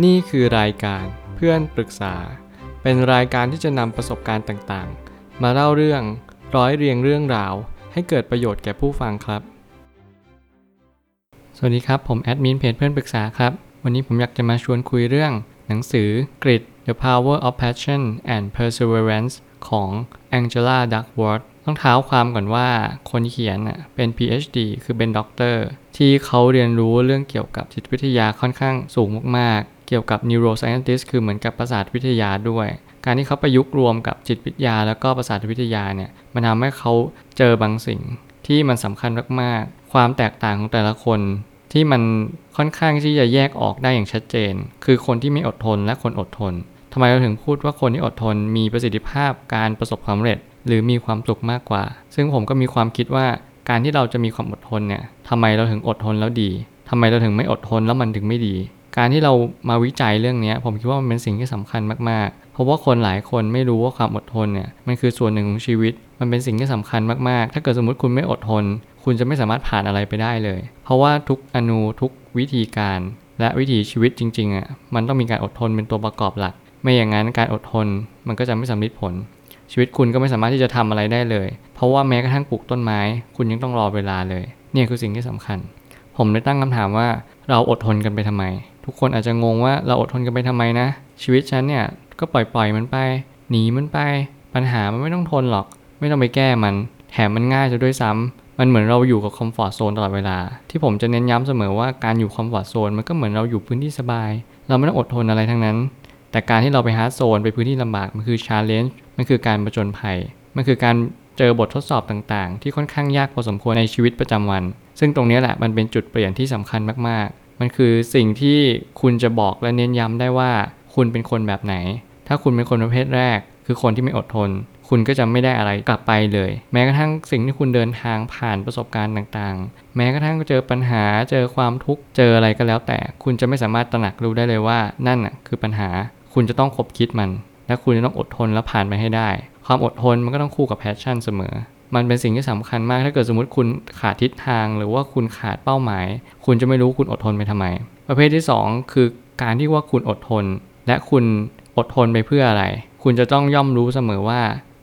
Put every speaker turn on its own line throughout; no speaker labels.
นี่คือรายการเพื่อนปรึกษา เป็นรายการที่จะนำประสบการณ์ต่างๆ มาเล่าเรื่องร้อยเรียงเรื่องราว ให้เกิดประโยชน์แก่ผู้ฟังครับ สวัสดีครับ ผมแอดมินเพจเพื่อนปรึกษาครับ วันนี้ผมอยากจะมาชวนคุยเรื่อง หนังสือกริด The Power of Passion and Perseverance ของ Angela Duckworth ต้องเท้าความก่อนว่าคนเขียนเป็น PhD คือเป็นด็อกเตอร์ที่เขาเรียนรู้เรื่องเกี่ยวกับจิตวิทยาค่อนข้างสูงมาก กี่ยวกับ neuroscientist คือเหมือนกับประสาทวิทยาด้วย การที่เขาประยุกต์รวมกับจิตวิทยา แล้วก็ประสาทวิทยาเนี่ยมันทำให้เขาเจอบางสิ่งที่มันสำคัญมากๆ ความแตกต่างของแต่ละคน ที่มันค่อนข้างที่จะแยกออกได้อย่างชัดเจน คือคนที่ไม่อดทนและคนอดทนทำไมเราถึงพูดว่าคนที่อดทนมีประสิทธิภาพการประสบความสำเร็จ หรือมีความสุขมากกว่า ซึ่งผมก็มีความคิดว่าการที่เราจะมีความอดทนเนี่ยทำไมเราถึงอดทนแล้วดีทำไมเราถึงไม่อดทนแล้วมันถึงไม่ดี การที่เรามาวิจัยเรื่องนี้ผมคิดว่ามันเป็นสิ่งที่สำคัญมากๆ เพราะว่าคนหลายคนไม่รู้ว่าความอดทนเนี่ยมันคือส่วนหนึ่งของชีวิต มันเป็นสิ่งที่สำคัญมากๆ ถ้าเกิดสมมติคุณไม่อดทน คุณจะไม่สามารถผ่านอะไรไปได้เลย เพราะว่าทุกอนูทุกวิธีการ และวิถีชีวิตจริงๆอะมันต้องมีการอดทนเป็นตัวประกอบหลัก ไม่อย่างนั้นการอดทนมันก็จะไม่สำเร็จผล ชีวิตคุณก็ไม่สามารถที่จะทำอะไรได้เลย เพราะว่าแม้กระทั่งปลูกต้นไม้ คุณยังต้องรอเวลาเลย เนี่ยคือสิ่งที่สำคัญ ผมได้ตั้งคำถามว่าเราอดทนกันไปทำไม ทุกคนอาจจะงงว่าเราอดทนกันไปทำไมนะ ชีวิตฉันเนี่ยก็ปล่อยปล่อยมันไป หนีมันไป ปัญหามันไม่ต้องทนหรอก ไม่ต้องไปแก้มัน แถมมันง่ายซะด้วยซ้ำมันเหมือนเราอยู่กับ comfort zone ตลอดเวลา ที่ผมจะเน้นย้ำเสมอว่าการอยู่ comfort zone มันก็เหมือนเราอยู่พื้นที่สบาย เราไม่ต้องอดทนอะไรทั้งนั้น แต่การที่เราไป hard zone ไปพื้นที่ลำบากมันคือ challenge มันคือการประจนภัย มันคือการ เจอบททดสอบต่างๆ ที่ค่อนข้างยากพอสมควรในชีวิตประจำวัน ซึ่งตรงนี้แหละมันเป็นจุดเปลี่ยนที่สำคัญมากๆ มันคือสิ่งที่คุณจะบอกและเน้นย้ำได้ว่า คุณเป็นคนแบบไหน ถ้าคุณเป็นคนประเภทแรก คือคนที่ไม่อดทน คุณก็จะไม่ได้อะไรกลับไปเลย แม้กระทั่งสิ่งที่คุณเดินทางผ่านประสบการณ์ต่างๆ แม้กระทั่งเจอปัญหาเจอความทุกข์เจออะไรก็แล้ว แต่คุณจะไม่สามารถตระหนักรู้ได้เลยว่านั่นน่ะคือปัญหา คุณจะต้องคบคิดมัน และคุณจะต้องอดทนและผ่านไปให้ได้ ความอดทนมันก็ต้องคู่กับแพชชั่นเสมอ มันเป็นสิ่งที่สำคัญมาก ถ้าเกิดสมมติคุณขาดทิศทาง หรือว่าคุณขาดเป้าหมาย คุณจะไม่รู้คุณอดทนไปทำไม ประเภทที่ 2 คือการที่ว่าคุณอดทน และคุณอดทนไปเพื่ออะไร คุณจะต้องย่อมรู้เสมอว่า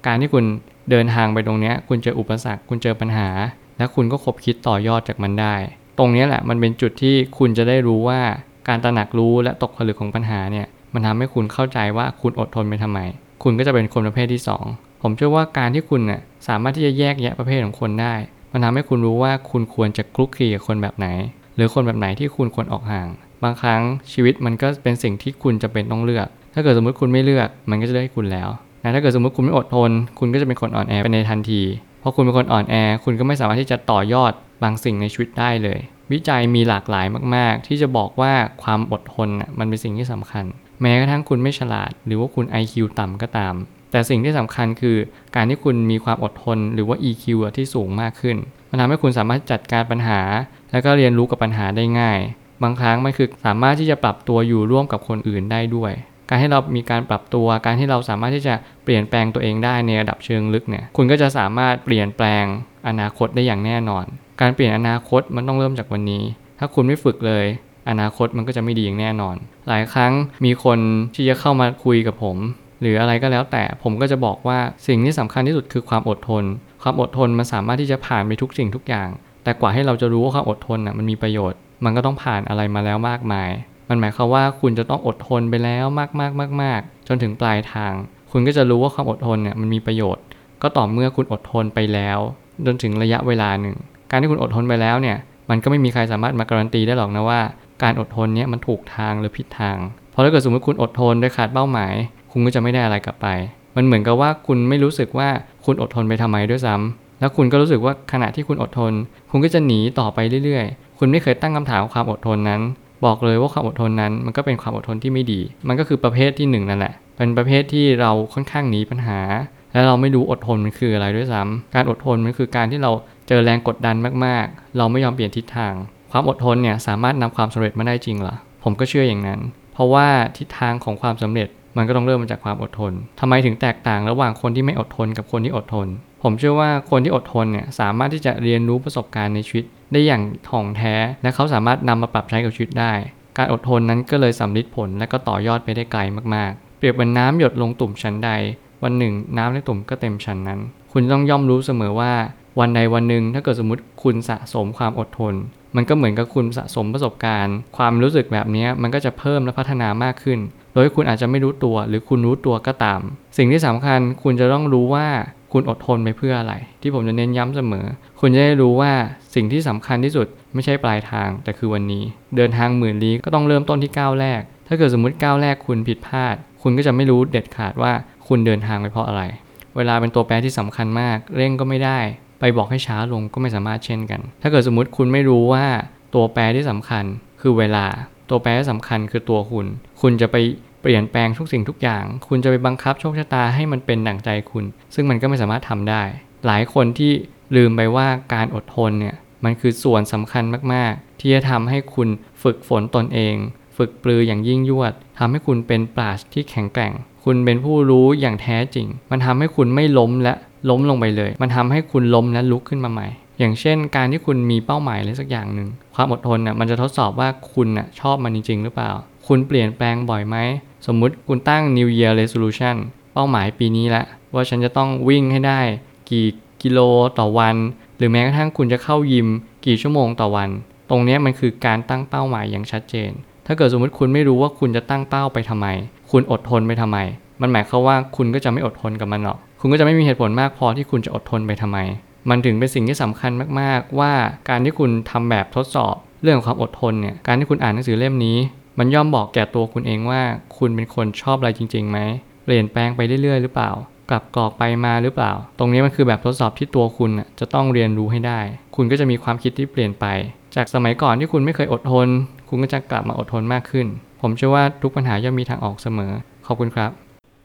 การที่คุณเดินทางไปตรงนี้คุณเจออุปสรรค คุณเจอปัญหา และคุณก็คบคิดต่อยอดจากมันได้ ตรงนี้แหละมันเป็นจุดที่คุณจะได้รู้ว่าการตระหนักรู้และตกผลึกของปัญหาเนี่ยมันทำให้คุณเข้าใจว่าคุณอดทนไปทำไม คุณก็จะเป็นคนประเภทที่ 2 ผมเชื่อว่าการที่คุณน่ะสามารถที่จะแยกแยะประเภทของคนได้ มันทำให้คุณรู้ว่าคุณควรจะคลุกคลีกับคนแบบไหน หรือคนแบบไหนที่คุณควรออกห่าง บางครั้งชีวิตมันก็เป็นสิ่งที่คุณจะเป็นต้องเลือก ถ้าเกิดสมมติคุณไม่เลือก มันก็จะได้คุณแล้วนะถ้าเกิดสมมติคุณไม่อดทน คุณก็จะเป็นคนอ่อนแอไปในทันทีเพราะคุณเป็นคนอ่อนแอ คุณก็ไม่สามารถที่จะต่อยอดบางสิ่งในชีวิตได้เลย วิจัยมีหลากหลายมาก ๆ ที่จะบอกว่าความอดทนน่ะมันเป็นสิ่งที่สำคัญ แม้กระทั่งคุณไม่ฉลาด หรือว่าคุณ IQ ต่ำก็ตาม แต่สิ่งที่สำคัญคือการที่คุณมีความอดทน หรือว่า EQ ที่สูงมากขึ้น มันทำให้คุณสามารถจัดการปัญหา แล้วก็เรียนรู้กับปัญหาได้ง่าย บางครั้งมันคือสามารถที่จะปรับตัวอยู่ร่วมกับคนอื่นได้ด้วย การให้เรามีการปรับตัว การที่เราสามารถที่จะเปลี่ยนแปลงตัวเองได้ในระดับเชิงลึกเนี่ย คุณก็จะสามารถเปลี่ยนแปลงอนาคตได้อย่างแน่นอน การเปลี่ยนอนาคตมันต้องเริ่มจากวันนี้ ถ้าคุณไม่ฝึกเลย อนาคตมันก็จะไม่ดีอย่างแน่นอน หลายครั้งมีคนที่จะเข้ามาคุยกับผม หรืออะไรก็แล้วแต่ผมก็จะบอกว่าสิ่งที่สำคัญที่สุดคือความอดทน ความอดทนมันสามารถที่จะผ่านไปทุกสิ่งทุกอย่าง แต่กว่าให้เราจะรู้ว่าความอดทนน่ะมันมีประโยชน์ มันก็ต้องผ่านอะไรมาแล้วมากมาย มันหมายความว่าคุณจะต้องอดทนไปแล้วมากๆมากๆจนถึงปลายทาง คุณก็จะรู้ว่าความอดทนเนี่ยมันมีประโยชน์ ก็ต่อเมื่อคุณอดทนไปแล้วจนถึงระยะเวลาหนึ่ง การที่คุณอดทนไปแล้วเนี่ย มันก็ไม่มีใครสามารถมาการันตีได้หรอกนะว่า การอดทนเนี่ยมันถูกทางหรือผิดทาง เพราะถ้าเกิดสมมติคุณอดทนโดยขาดเป้าหมาย คุณก็จะไม่ได้อะไรกลับไป มันเหมือนกับว่าคุณไม่รู้สึกว่าคุณอดทนไปทำไมด้วยซ้ำแล้วคุณก็รู้สึกว่าขณะที่คุณอดทน คุณก็จะหนีต่อไปเรื่อยๆ คุณไม่เคยตั้งคำถามความอดทนนั้น บอกเลยว่าความอดทนนั้น มันก็เป็นความอดทนที่ไม่ดี มันก็คือประเภทที่หนึ่งนั่นแหละ เป็นประเภทที่เราค่อนข้างหนีปัญหา และเราไม่รู้อดทนมันคืออะไรด้วยซ้ำการอดทนมันคือการที่เราเจอแรงกดดันมากๆ เราไม่ยอมเปลี่ยนทิศทาง ความอดทนเนี่ยสามารถนำความสำเร็จมาได้จริงเหรอผมก็เชื่ออย่างนั้น เพราะว่าทิศทางของความสำเร็จมันก็ต้องเริ่มมาจากความอดทนทำไมถึงแตกต่างระหว่างคนที่ไม่อดทนกับคนที่อดทน ผมเชื่อว่าคนที่อดทนเนี่ยสามารถที่จะเรียนรู้ประสบการณ์ในชีวิต ได้อย่างถ่องแท้ และเขาสามารถนำมาปรับใช้กับชีวิตได้ การอดทนนั้นก็เลยสำลิดผลและก็ต่อยอดไปได้ไกลมากๆ เปรียบเหมือนน้ำหยดลงตุ่มชั้นใด วันหนึ่ง น้ำในตุ่มก็เต็มชั้นนั้น คุณต้องย่อมรู้เสมอว่า วันใดวันหนึ่งถ้าเกิดสมมติคุณสะสมความอดทน มันก็เหมือนกับคุณสะสมประสบการณ์ ความรู้สึกแบบนี้มันก็จะเพิ่มและพัฒนามากขึ้น โดยคุณอาจจะไม่รู้ตัวหรือคุณรู้ตัวก็ตาม สิ่งที่สำคัญคุณจะต้องรู้ว่าคุณอดทนไปเพื่ออะไร ที่ผมจะเน้นย้ำเสมอ คุณจะได้รู้ว่าสิ่งที่สำคัญที่สุดไม่ใช่ปลายทางแต่คือวันนี้ เดินทางหมื่นลี้ก็ต้องเริ่มต้นที่ก้าวแรก ถ้าเกิดสมมติก้าวแรกคุณผิดพลาด คุณก็จะไม่รู้เด็ดขาดว่าคุณเดินทางไปเพราะอะไร เวลาเป็นตัวแปรที่สำคัญมาก เร่งก็ไม่ได้ ไปบอกให้ช้าลงก็ไม่สามารถเช่นกัน ถ้าเกิดสมมติคุณไม่รู้ว่าตัวแปรที่สำคัญคือเวลา ตัวแปรที่สำคัญคือตัวคุณ คุณจะไปเปลี่ยนแปลงทุกสิ่งทุกอย่าง คุณจะไปบังคับโชคชะตาให้มันเป็นดั่งใจคุณ ซึ่งมันก็ไม่สามารถทำได้ หลายคนที่ลืมไปว่าการอดทนเนี่ยมันคือส่วนสำคัญมาก ๆ ที่จะทำให้คุณฝึกฝนตนเอง ฝึกปลืออย่างยิ่งยวดทำให้คุณเป็นปราชญ์ที่แข็งแกร่ง คุณเป็นผู้รู้อย่างแท้จริง มันทำให้คุณไม่ล้มและ ล้มลงไปเลย มันทำให้คุณล้มและลุกขึ้นมาใหม่ อย่างเช่น การที่คุณมีเป้าหมายอะไรสักอย่างหนึ่งความอดทนน่ะมันจะทดสอบว่าคุณน่ะชอบมันจริง ๆ หรือเปล่า คุณเปลี่ยนแปลงบ่อยไหม สมมุติคุณตั้ง New Year Resolution เป้าหมายปีนี้ละว่าฉันจะต้องวิ่งให้ได้ กี่กิโลต่อวัน หรือแม้กระทั่งคุณจะเข้ายิม กี่ชั่วโมงต่อวัน ตรงนี้มันคือการตั้งเป้าหมายอย่างชัดเจน ถ้าเกิดสมมติคุณไม่รู้ว่าคุณจะตั้งเป้าไปทำไม คุณอดทนไปทำไม มันหมายความว่าคุณก็จะไม่อดทนกับมันหรอก คุณก็จะไม่มีเหตุผลมากพอที่คุณจะอดทนไปทำไม มันถึงเป็นสิ่งที่สำคัญมากๆ ว่าการที่คุณทำแบบทดสอบเรื่องของความอดทนเนี่ย การที่คุณอ่านหนังสือเล่มนี้ มันย่อมบอกแก่ตัวคุณเองว่า คุณเป็นคนชอบอะไรจริงๆไหมเปลี่ยนแปลงไปเรื่อยๆหรือเปล่า กลับกรอกไปมาหรือเปล่า ตรงนี้มันคือแบบทดสอบที่ตัวคุณจะต้องเรียนรู้ให้ได้ คุณก็จะมีความคิดที่เปลี่ยนไป จากสมัยก่อนที่คุณไม่เคยอดทน คุณก็จะกลับมาอดทนมากขึ้น ผมเชื่อว่าทุกปัญหาย่อมมีทางออกเสมอ ขอบคุณครับ